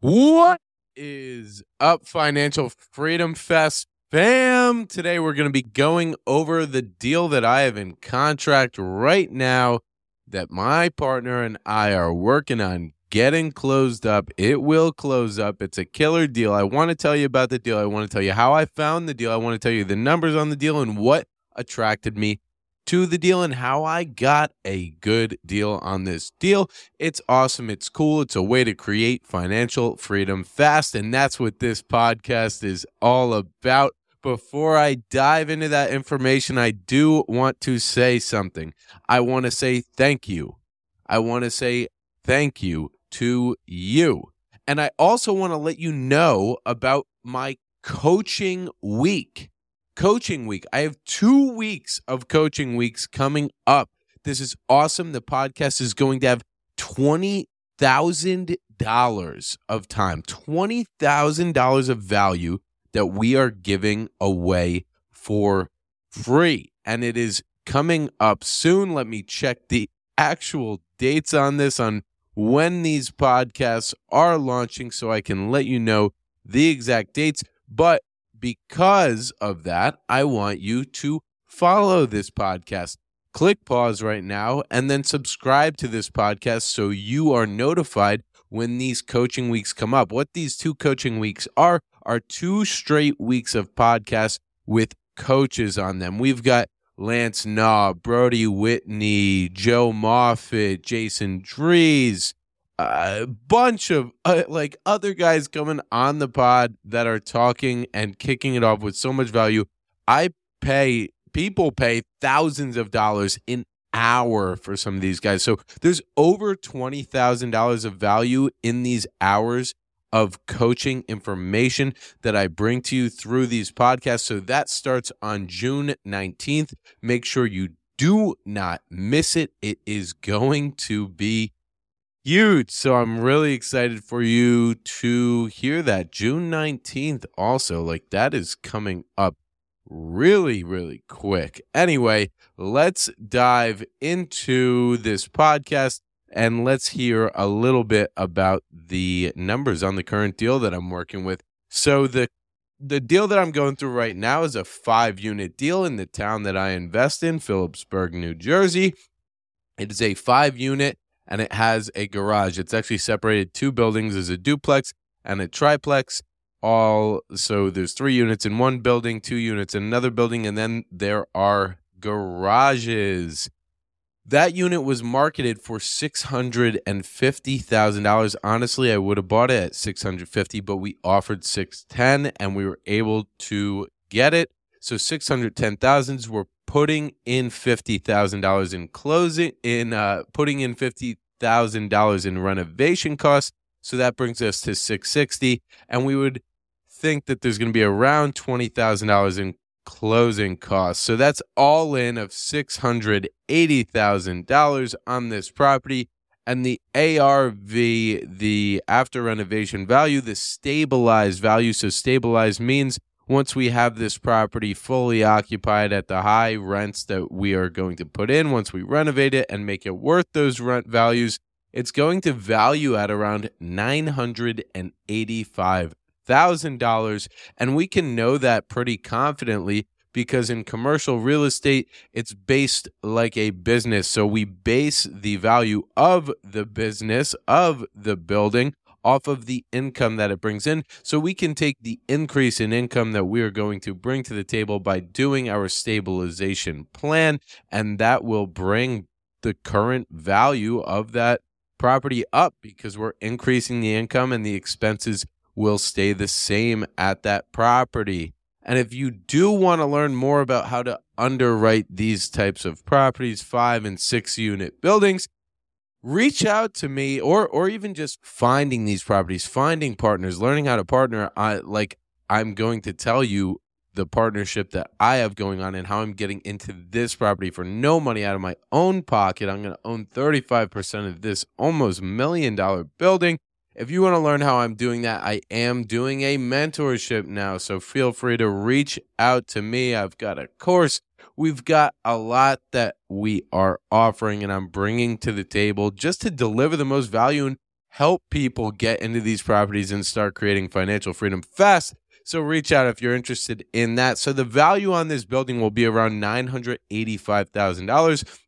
What is up, Financial Freedom Fast fam? Today we're going to be going over the deal that I have in contract right now that my partner and I are working on getting closed up. It will close up. It's a killer deal. I want to tell you about the deal. I want to tell you how I found the deal. I want to tell you the numbers on the deal and what attracted me to the deal and how I got a good deal on this deal. It's awesome. It's cool. It's a way to create financial freedom fast. And that's what this podcast is all about. Before I dive into that information, I do want to say something. I want to say thank you. I want to say thank you to you. And I also want to let you know about my coaching week coaching week. I have two weeks of coaching weeks coming up. This is awesome. The podcast is going to have $20,000 of time, $20,000 of value that we are giving away for free. And it is coming up soon. Let me check the actual dates on this, on when these podcasts are launching, so I can let you know the exact dates. But because of that, I want you to follow this podcast. Click pause right now and then subscribe to this podcast so you are notified when these coaching weeks come up. What these two coaching weeks are, are two straight weeks of podcasts with coaches on them. We've got Lance Naw, Brody Whitney, Joe Moffat, Jason Drees, a bunch of uh, like other guys coming on the pod that are talking and kicking it off with so much value. I pay people pay thousands of dollars an hour for some of these guys. So there's over $20,000 of value in these hours of coaching information that I bring to you through these podcasts. So that starts on June 19th. Make sure you do not miss it. It is going to be huge. So I'm really excited for you to hear that. June 19th, also, like that is coming up really, really quick. Anyway, let's dive into this podcast and let's hear a little bit about the numbers on the current deal that I'm working with. So the the deal that I'm going through right now is a 5 unit deal in the town that I invest in, Phillipsburg, New Jersey. It is a 5 unit and it has a garage. It's actually separated two buildings as a duplex and a triplex. All so there's three units in one building, two units in another building, and then there are garages. That unit was marketed for six hundred and fifty thousand dollars. Honestly, I would have bought it at six hundred fifty, but we offered six ten, and we were able to get it. So six hundred ten thousands. We're putting in fifty thousand dollars in closing in uh, putting in fifty thousand dollars in renovation costs. So that brings us to six sixty, and we would think that there's going to be around twenty thousand dollars in closing costs. So that's all in of six hundred eighty thousand dollars on this property. And the ARV, the after renovation value, the stabilized value. So stabilized means once we have this property fully occupied at the high rents that we are going to put in, once we renovate it and make it worth those rent values, it's going to value at around $985,000. And we can know that pretty confidently because in commercial real estate, it's based like a business. So we base the value of the business, of the building, off of the income that it brings in. So we can take the increase in income that we are going to bring to the table by doing our stabilization plan, and that will bring the current value of that property up because we're increasing the income and the expenses will stay the same at that property. And if you do want to learn more about how to underwrite these types of properties, five and six unit buildings, reach out to me or or even just finding these properties finding partners learning how to partner. I like i'm going to tell you the partnership that i have going on and how i'm getting into this property for no money out of my own pocket. I'm going to own 35% of this almost million dollar building. If you want to learn how i'm doing that i am doing a mentorship now. So feel free to reach out to me. I've got a course We've got a lot that we are offering and I'm bringing to the table just to deliver the most value and help people get into these properties and start creating financial freedom fast. So reach out if you're interested in that. So the value on this building will be around $985,000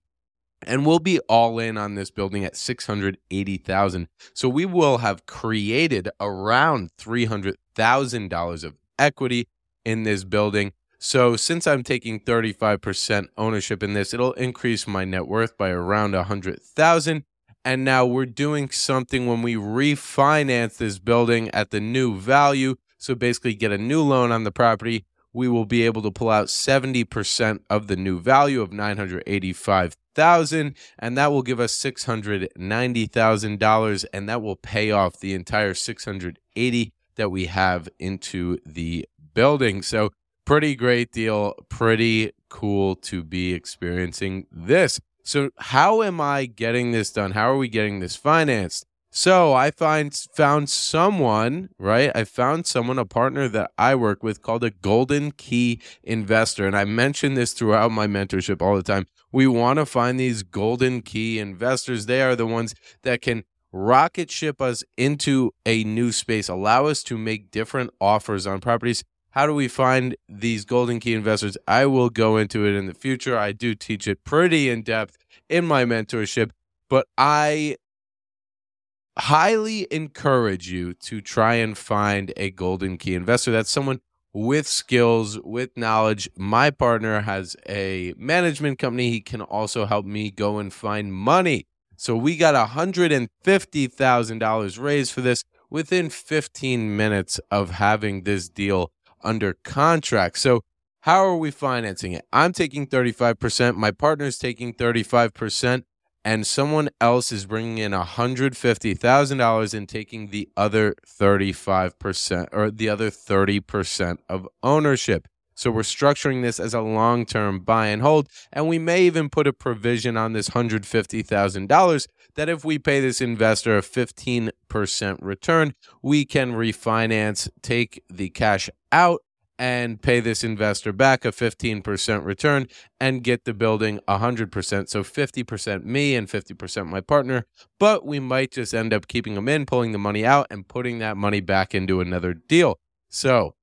and we'll be all in on this building at 680,000. So we will have created around $300,000 of equity in this building. So since I'm taking 35% ownership in this, it'll increase my net worth by around 100,000. And now we're doing something when we refinance this building at the new value. So basically get a new loan on the property, we will be able to pull out 70% of the new value of 985,000 and that will give us $690,000 and that will pay off the entire 680 that we have into the building. So pretty great deal, pretty cool to be experiencing this. So how am I getting this done? How are we getting this financed? So I find found someone, right? I found someone, a partner that I work with called a golden key investor. And I mention this throughout my mentorship all the time. We want to find these golden key investors. They are the ones that can rocket ship us into a new space, allow us to make different offers on properties. How do we find these golden key investors? I will go into it in the future. I do teach it pretty in depth in my mentorship, but I highly encourage you to try and find a golden key investor. That's someone with skills, with knowledge. My partner has a management company. He can also help me go and find money. So we got $150,000 raised for this within 15 minutes of having this deal under contract. So how are we financing it? I'm taking 35%. My partner's taking 35% and someone else is bringing in $150,000 and taking the other 35% or the other 30% of ownership. So we're structuring this as a long term buy and hold. And we may even put a provision on this $150,000 that if we pay this investor a 15% return, we can refinance, take the cash out and pay this investor back a 15% return and get the building 100%. So 50% me and 50% my partner. But we might just end up keeping them in, pulling the money out, and putting that money back into another deal. So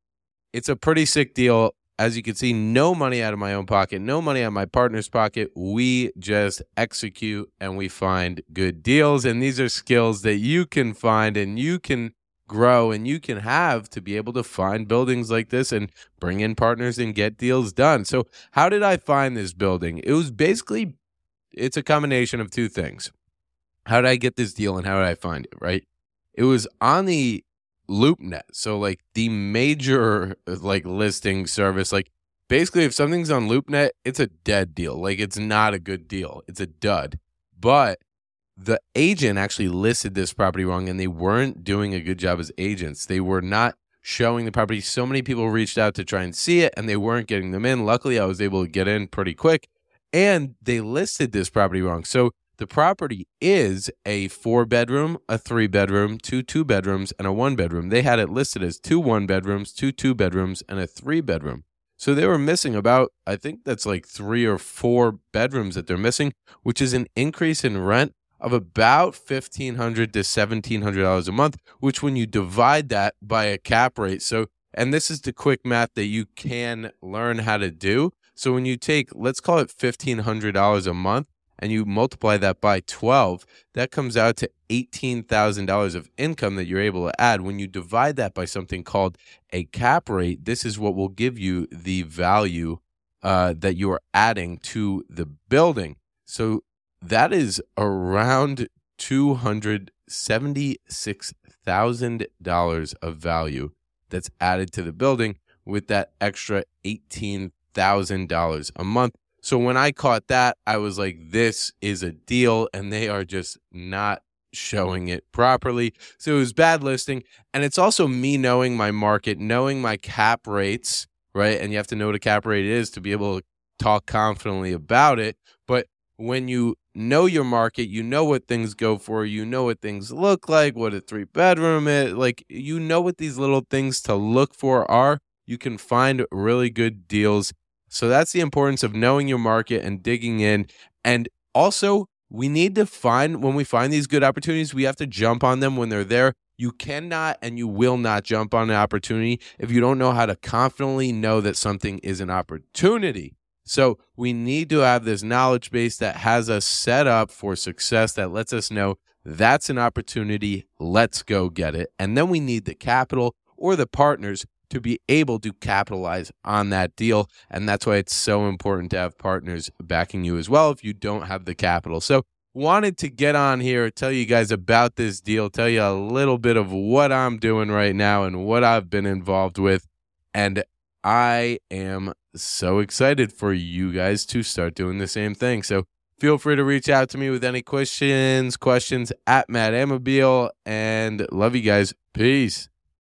it's a pretty sick deal. As you can see, no money out of my own pocket, no money out of my partner's pocket. We just execute and we find good deals. And these are skills that you can find and you can grow and you can have to be able to find buildings like this and bring in partners and get deals done. So, how did I find this building? It was basically it's a combination of two things. How did I get this deal and how did I find it, right? It was on the LoopNet. So like the major like listing service like basically if something's on LoopNet, it's a dead deal. Like it's not a good deal. It's a dud. But the agent actually listed this property wrong and they weren't doing a good job as agents. They were not showing the property. So many people reached out to try and see it and they weren't getting them in. Luckily, I was able to get in pretty quick and they listed this property wrong. So the property is a four bedroom, a three bedroom, two two bedrooms, and a one bedroom. They had it listed as two one bedrooms, two two bedrooms, and a three bedroom. So they were missing about, I think that's like three or four bedrooms that they're missing, which is an increase in rent of about 1,500 to $1,700 a month, which when you divide that by a cap rate, so, and this is the quick math that you can learn how to do. So when you take, let's call it $1,500 a month, and you multiply that by 12, that comes out to $18,000 of income that you're able to add. When you divide that by something called a cap rate, this is what will give you the value uh, that you are adding to the building. So that is around $276,000 of value that's added to the building with that extra $18,000 a month. So when I caught that, I was like, this is a deal, and they are just not showing it properly. So it was bad listing. And it's also me knowing my market, knowing my cap rates, right? And you have to know what a cap rate is to be able to talk confidently about it. But when you know your market, you know what things go for, you know what things look like, what a three bedroom is, like you know what these little things to look for are. You can find really good deals. So that's the importance of knowing your market and digging in and also we need to find when we find these good opportunities, we have to jump on them when they're there. You cannot and you will not jump on an opportunity if you don't know how to confidently know that something is an opportunity. So we need to have this knowledge base that has us set up for success that lets us know that's an opportunity. Let's go get it. And then we need the capital or the partners to be able to capitalize on that deal. And that's why it's so important to have partners backing you as well if you don't have the capital. So, wanted to get on here, tell you guys about this deal, tell you a little bit of what I'm doing right now and what I've been involved with. And I am so excited for you guys to start doing the same thing. So, feel free to reach out to me with any questions, questions at Matt Amabile, and love you guys. Peace.